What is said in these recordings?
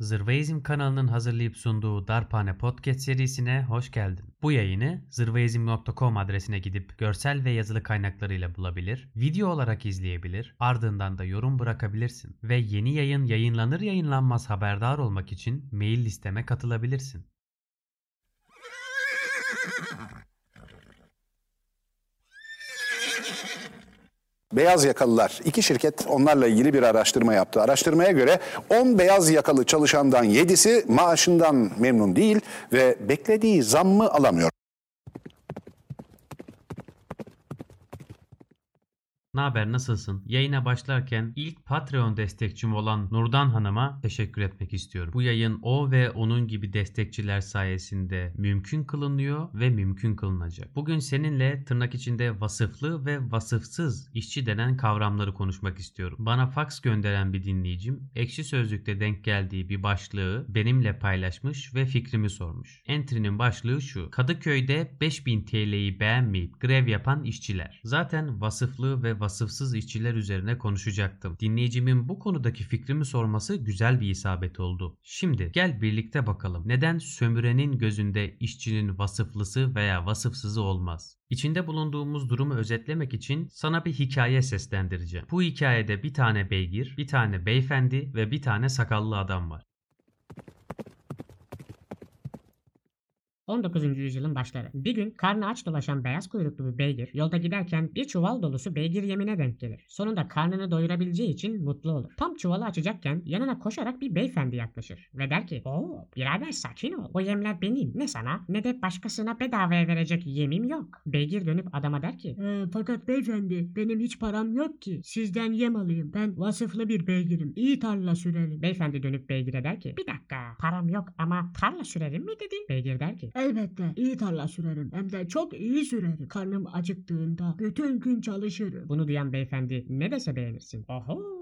Zırvaizm kanalının hazırlayıp sunduğu Darphane Podcast serisine hoş geldin. Bu yayını zırvaizm.com adresine gidip görsel ve yazılı kaynaklarıyla bulabilir, video olarak izleyebilir, ardından da yorum bırakabilirsin. Ve yeni yayın yayınlanır yayınlanmaz haberdar olmak için mail listeme katılabilirsin. Beyaz yakalılar, iki şirket onlarla ilgili bir araştırma yaptı. Araştırmaya göre 10 beyaz yakalı çalışandan 7'si maaşından memnun değil ve beklediği zammı alamıyor. Ne haber nasılsın? Yayına başlarken ilk Patreon destekçim olan Nurdan Hanım'a teşekkür etmek istiyorum. Bu yayın o ve onun gibi destekçiler sayesinde mümkün kılınıyor ve mümkün kılınacak. Bugün seninle tırnak içinde vasıflı ve vasıfsız işçi denen kavramları konuşmak istiyorum. Bana fax gönderen bir dinleyicim ekşi sözlükte denk geldiği bir başlığı benimle paylaşmış ve fikrimi sormuş. Entry'nin başlığı şu. Kadıköy'de 5000 TL'yi beğenmeyip grev yapan işçiler. Zaten vasıflı ve vasıfsız işçiler üzerine konuşacaktım. Dinleyicimin bu konudaki fikrimi sorması güzel bir isabet oldu. Şimdi gel birlikte bakalım. Neden sömürenin gözünde işçinin vasıflısı veya vasıfsızı olmaz? İçinde bulunduğumuz durumu özetlemek için sana bir hikaye seslendireceğim. Bu hikayede bir tane beygir, bir tane beyefendi ve bir tane sakallı adam var. 19. yüzyılın başları. Bir gün karnı aç dolaşan beyaz kuyruklu bir beygir yolda giderken bir çuval dolusu beygir yemine denk gelir. Sonunda karnını doyurabileceği için mutlu olur. Tam çuvalı açacakken yanına koşarak bir beyefendi yaklaşır ve der ki Oo birader sakin ol. O yemler benim. Ne sana ne de başkasına bedavaya verecek yemim yok. Beygir dönüp adama der ki Ee, fakat beyefendi benim hiç param yok ki. Sizden yem alayım. Ben vasıflı bir beygirim. İyi tarla sürerim. Beyefendi dönüp beygire der ki bir dakika param yok ama tarla sürerim mi dedin? Beygir der ki Elbette iyi tarla sürerim. Hem de çok iyi sürerim. Karnım acıktığında bütün gün çalışırım. Bunu duyan beyefendi ne dese beğenirsin. Oho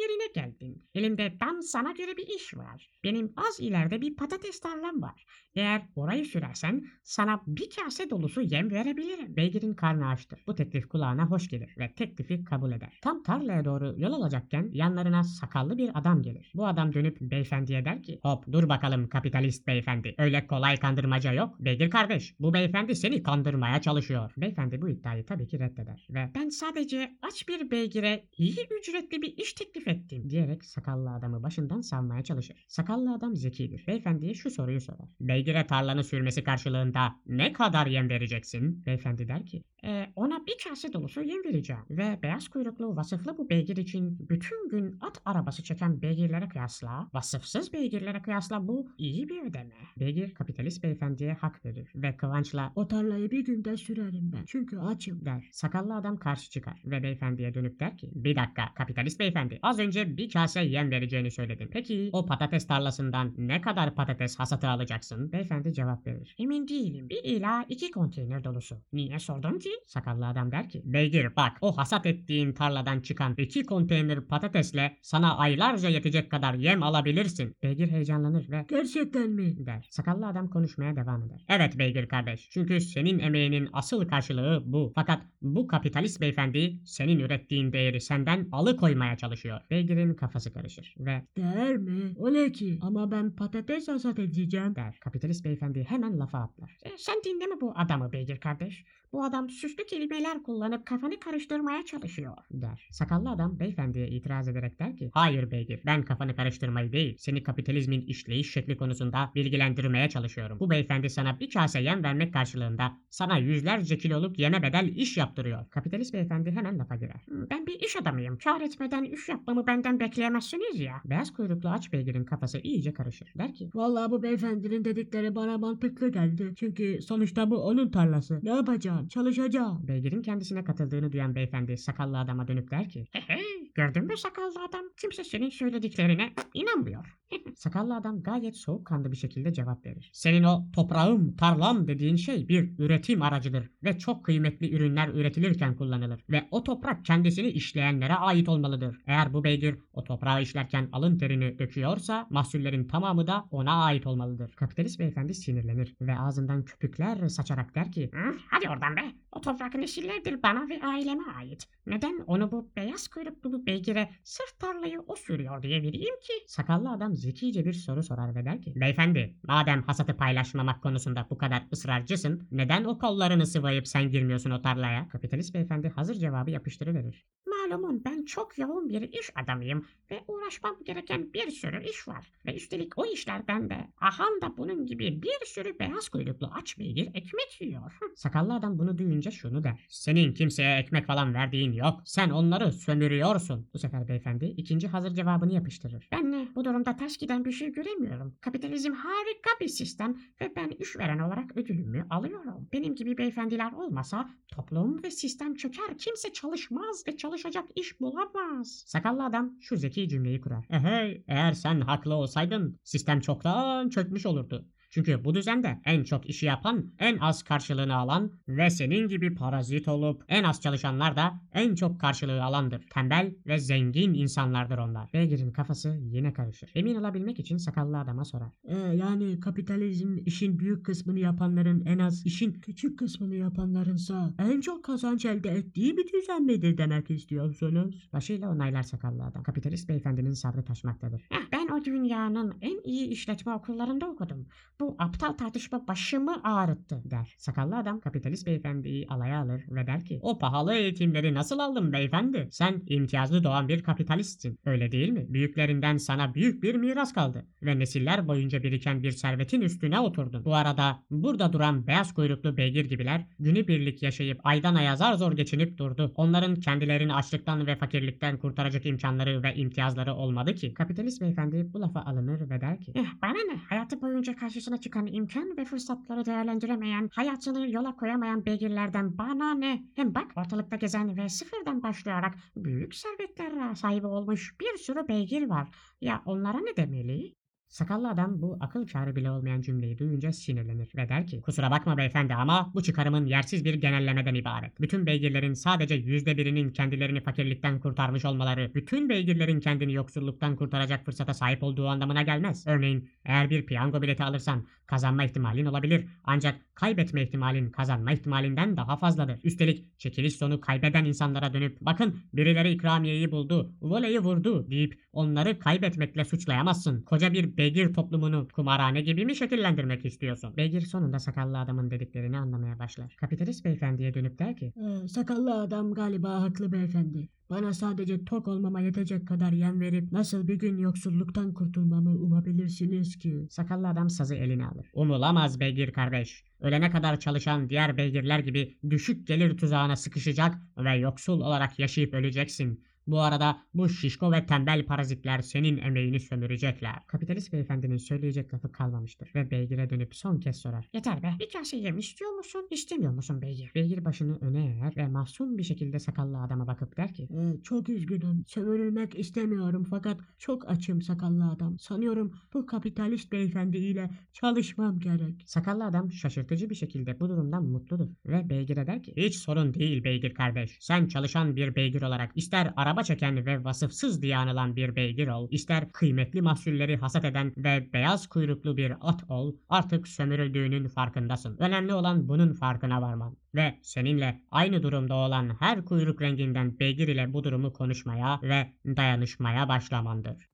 yerine geldin. Elimde tam sana göre bir iş var. Benim az ileride bir patates tarlam var. Eğer orayı sürersen sana bir kase dolusu yem verebilirim. Beygirin karnı açtır. Bu teklif kulağına hoş gelir ve teklifi kabul eder. Tam tarlaya doğru yol alacakken yanlarına sakallı bir adam gelir. Bu adam dönüp beyefendiye der ki hop dur bakalım kapitalist beyefendi. Öyle kolay kandırmaca yok. Beygir kardeş bu beyefendi seni kandırmaya çalışıyor. Beyefendi bu iddiayı tabii ki reddeder ve ben sadece aç bir beygire iyi ücretli bir iş teklif ettim diyerek sakallı adamı başından savmaya çalışır. Sakallı adam zekidir. Beyefendiye şu soruyu sorar. Beygire tarlanı sürmesi karşılığında ne kadar yem vereceksin? Beyefendi der ki "E, ona bir kase dolusu yem vereceğim. Ve beyaz kuyruklu vasıflı bu beygir için bütün gün at arabası çeken beygirlere kıyasla vasıfsız beygirlere kıyasla bu iyi bir ödeme. Beygir kapitalist beyefendiye hak verir ve kıvançla O tarlayı bir günde sürerim ben. Çünkü açım. der. Sakallı adam karşı çıkar ve beyefendiye dönüp der ki bir dakika kapitalist beyefendi az önce bir kase yem vereceğini söyledin. Peki o patates tarlasından ne kadar patates hasatı alacaksın? Beyefendi cevap verir. Emin değilim. Bir ila iki konteyner dolusu. Niye sordun ki? Sakallı adam der ki beygir bak o hasat ettiğin tarladan çıkan iki konteyner patatesle sana aylarca yetecek kadar yem alabilirsin. Beygir heyecanlanır ve Gerçekten mi? der. Sakallı adam konuşmaya devam eder. Evet beygir kardeş. Çünkü senin emeğinin asıl karşılığı bu. Fakat bu kapitalist beyefendi senin ürettiğin değeri senden alıkoymaya çalışıyor. Beygirin kafası karışır ve Değer mi? O ne ki? Ama ben patates hasat edeceğim. der. Kapitalist beyefendi hemen lafa atlar. "E, sen dinleme bu adamı beygir kardeş. Bu adam süslü kelimeler kullanıp kafanı karıştırmaya çalışıyor der. Sakallı adam beyefendiye itiraz ederek der ki hayır beygir ben kafanı karıştırmayı değil seni kapitalizmin işleyiş şekli konusunda bilgilendirmeye çalışıyorum. Bu beyefendi sana bir kase yem vermek karşılığında sana yüzlerce kiloluk yeme bedel iş yaptırıyor. Kapitalist beyefendi hemen lafa girer. "Hı, Ben bir iş adamıyım. Kar etmeden iş yapmamı benden bekleyemezsiniz ya. Beyaz kuyruklu aç beygirin kafası iyice karışır. Der ki Vallahi bu beyefendinin dedikleri bana mantıklı geldi. Çünkü sonuçta bu onun tarlası. Ne yapacağım? Çalışacağım. Beygirin kendisine katıldığını duyan beyefendi sakallı adama dönüp der ki Hehe gördün mü sakallı adam kimse senin söylediklerine inanmıyor. Sakallı adam gayet soğukkanlı bir şekilde cevap verir. Senin o toprağım, tarlam dediğin şey bir üretim aracıdır ve çok kıymetli ürünler üretilirken kullanılır. Ve o toprak kendisini işleyenlere ait olmalıdır. Eğer bu beygir o toprağı işlerken alın terini döküyorsa mahsullerin tamamı da ona ait olmalıdır. Kapitalist beyefendi sinirlenir ve ağzından köpükler saçarak der ki "Hı, hadi oradan be O toprak nesillerdir bana ve aileme ait. Neden onu bu beyaz kuyruklu bu beygire sırf tarlayı o sürüyor diye vereyim ki? Sakallı adam zekice bir soru sorar ve der ki Beyefendi madem hasatı paylaşmamak konusunda bu kadar ısrarcısın neden o kollarını sıvayıp sen girmiyorsun o tarlaya? Kapitalist beyefendi hazır cevabı yapıştırıverir. Malumun ben çok yoğun bir iş adamıyım ve uğraşmam gereken bir sürü iş var. Ve üstelik o işler bende. Aham da bunun gibi bir sürü beyaz kuyruklu aç beygir ekmek yiyor. Sakallı adam bunu duyunca şunu der. Senin kimseye ekmek falan verdiğin yok. Sen onları sömürüyorsun. Bu sefer beyefendi ikinci hazır cevabını yapıştırır. Ben ne? Bu durumda ters giden bir şey göremiyorum. Kapitalizm harika bir sistem ve ben işveren olarak ödülümü alıyorum. Benim gibi beyefendiler olmasa toplum ve sistem çöker. Kimse çalışmaz ve çalışacak iş bulamaz. Sakallı adam şu zeki cümleyi kurar. Ehey, eğer sen haklı olsaydın sistem çoktan çökmüş olurdu. Çünkü bu düzende en çok işi yapan, en az karşılığını alan ve senin gibi parazit olup en az çalışanlar da en çok karşılığı alandır. Tembel ve zengin insanlardır onlar. Beygir'in kafası yine karışır. Emin olabilmek için sakallı adama sorar. Ee, yani kapitalizm işin büyük kısmını yapanların en az işin küçük kısmını yapanlarınsa en çok kazanç elde ettiği bir düzen midir demek istiyorsunuz? Başıyla onaylar sakallı adam. Kapitalist beyefendinin sabrı taşmaktadır. "Heh, ben o dünyanın en iyi işletme okullarında okudum. Bu aptal tartışma başımı ağrıttı der. Sakallı adam kapitalist beyefendiyi alaya alır ve der ki o pahalı eğitimleri nasıl aldın beyefendi? Sen imtiyazlı doğan bir kapitalistsin. Öyle değil mi? Büyüklerinden sana büyük bir miras kaldı ve nesiller boyunca biriken bir servetin üstüne oturdun. Bu arada burada duran beyaz kuyruklu beygir gibiler günübirlik yaşayıp aydan aya zar zor geçinip durdu. Onların kendilerini açlıktan ve fakirlikten kurtaracak imkanları ve imtiyazları olmadı ki. Kapitalist beyefendi bu lafa alınır ve der ki eh, bana ne hayatı boyunca karşısına çıkan imkan ve fırsatları değerlendiremeyen, hayatını yola koyamayan beygirlerden bana ne? Hem bak ortalıkta gezen ve sıfırdan başlayarak büyük servetlere sahibi olmuş bir sürü beygir var. Ya onlara ne demeli? Sakallı adam bu akıl kârı bile olmayan cümleyi duyunca sinirlenir ve der ki Kusura bakma beyefendi ama bu çıkarımın yersiz bir genellemeden ibaret. Bütün beygirlerin sadece yüzde birinin kendilerini fakirlikten kurtarmış olmaları, bütün beygirlerin kendini yoksulluktan kurtaracak fırsata sahip olduğu anlamına gelmez. Örneğin eğer bir piyango bileti alırsan kazanma ihtimalin olabilir ancak kaybetme ihtimalin kazanma ihtimalinden daha fazladır. Üstelik çekiliş sonu kaybeden insanlara dönüp bakın birileri ikramiyeyi buldu, voleyi vurdu deyip onları kaybetmekle suçlayamazsın. Koca bir beygir toplumunu kumarhane gibi mi şekillendirmek istiyorsun? Beygir sonunda sakallı adamın dediklerini anlamaya başlar. Kapitalist beyefendiye dönüp der ki Ee, sakallı adam galiba haklı beyefendi. Bana sadece tok olmama yetecek kadar yem verip nasıl bir gün yoksulluktan kurtulmamı umabilirsiniz ki? Sakallı adam sazı eline alır. Umulamaz beygir kardeş. Ölene kadar çalışan diğer beygirler gibi düşük gelir tuzağına sıkışacak ve yoksul olarak yaşayıp öleceksin. Bu arada bu şişko ve tembel parazitler senin emeğini sömürecekler. Kapitalist beyefendinin söyleyecek lafı kalmamıştır ve beygire dönüp son kez sorar. Yeter be bir kase yem istiyor musun istemiyor musun beygir? Beygir başını öne eğer ve mahzun bir şekilde sakallı adama bakıp der ki Ee, çok üzgünüm. Sömürülmek istemiyorum fakat çok açım sakallı adam. Sanıyorum bu kapitalist beyefendi ile çalışmam gerek. Sakallı adam şaşırtıcı bir şekilde bu durumdan mutludur ve beygire der ki hiç sorun değil beygir kardeş. Sen çalışan bir beygir olarak ister araba çeken ve vasıfsız diye anılan bir beygir ol, ister kıymetli mahsulleri hasat eden ve beyaz kuyruklu bir at ol, artık sömürüldüğünün farkındasın. Önemli olan bunun farkına varman. Ve seninle aynı durumda olan her kuyruk renginden beygir ile bu durumu konuşmaya ve dayanışmaya başlamandır.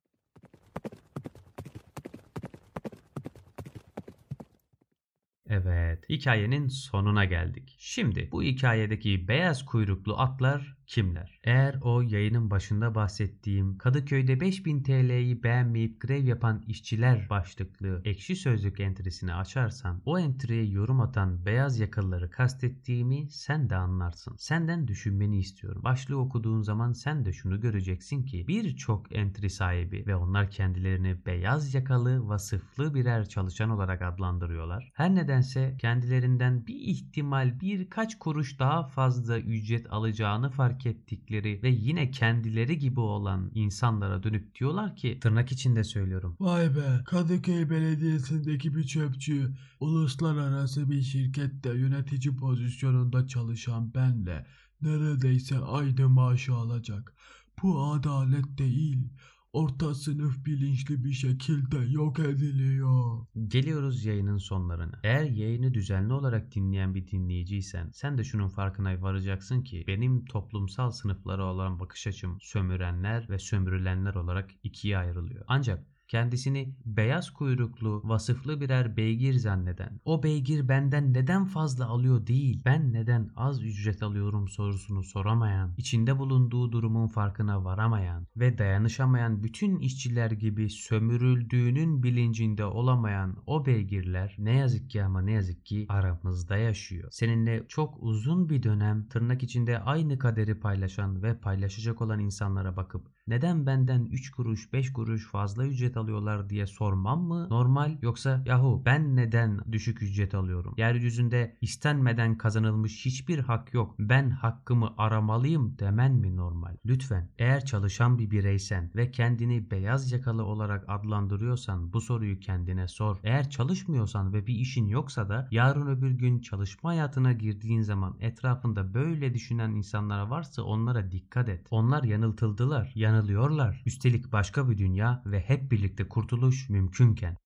Evet, hikayenin sonuna geldik. Şimdi bu hikayedeki beyaz kuyruklu atlar kimler? Eğer o yayının başında bahsettiğim Kadıköy'de 5000 TL'yi beğenmeyip grev yapan işçiler başlıklı ekşi sözlük entrisini açarsan o entriye yorum atan beyaz yakalıları kastettiğimi sen de anlarsın. Senden düşünmeni istiyorum. Başlığı okuduğun zaman sen de şunu göreceksin ki birçok entri sahibi ve onlar kendilerini beyaz yakalı vasıflı birer çalışan olarak adlandırıyorlar. Her nedense kendilerinden bir ihtimal birkaç kuruş daha fazla ücret alacağını fark ettikleri ve yine kendileri gibi olan insanlara dönüp diyorlar ki tırnak içinde söylüyorum. Vay be Kadıköy Belediyesi'ndeki bir çöpçü uluslararası bir şirkette yönetici pozisyonunda çalışan benle neredeyse aynı maaşı alacak. Bu adalet değil. Orta sınıf bilinçli bir şekilde yok ediliyor. Geliyoruz yayının sonlarına. Eğer yayını düzenli olarak dinleyen bir dinleyiciysen sen de şunun farkına varacaksın ki benim toplumsal sınıflara olan bakış açım sömürenler ve sömürülenler olarak ikiye ayrılıyor. Ancak kendisini beyaz kuyruklu, vasıflı birer beygir zanneden, o beygir benden neden fazla alıyor değil, ben neden az ücret alıyorum sorusunu soramayan, içinde bulunduğu durumun farkına varamayan ve dayanışamayan bütün işçiler gibi sömürüldüğünün bilincinde olamayan o beygirler ne yazık ki ama ne yazık ki aramızda yaşıyor. Seninle çok uzun bir dönem tırnak içinde aynı kaderi paylaşan ve paylaşacak olan insanlara bakıp neden benden 3 kuruş 5 kuruş fazla ücret alıyorlar diye sormam mı normal yoksa yahu ben neden düşük ücret alıyorum? Yeryüzünde istenmeden kazanılmış hiçbir hak yok. Ben hakkımı aramalıyım demen mi normal? Lütfen eğer çalışan bir bireysen ve kendini beyaz yakalı olarak adlandırıyorsan bu soruyu kendine sor. Eğer çalışmıyorsan ve bir işin yoksa da yarın öbür gün çalışma hayatına girdiğin zaman etrafında böyle düşünen insanlar varsa onlara dikkat et. Onlar yanıltıldılar, yanılıyorlar. Üstelik başka bir dünya ve hep birlikte kurtuluş mümkünken.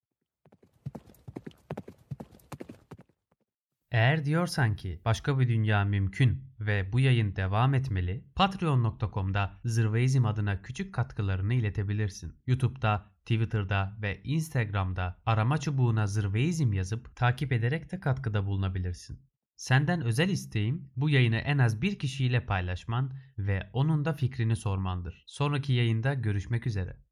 Eğer diyorsan ki başka bir dünya mümkün ve bu yayın devam etmeli, patreon.com'da Zırveizm adına küçük katkılarını iletebilirsin. YouTube'da, Twitter'da ve Instagram'da arama çubuğuna Zırveizm yazıp takip ederek de katkıda bulunabilirsin. Senden özel isteğim bu yayını en az bir kişiyle paylaşman ve onun da fikrini sormandır. Sonraki yayında görüşmek üzere.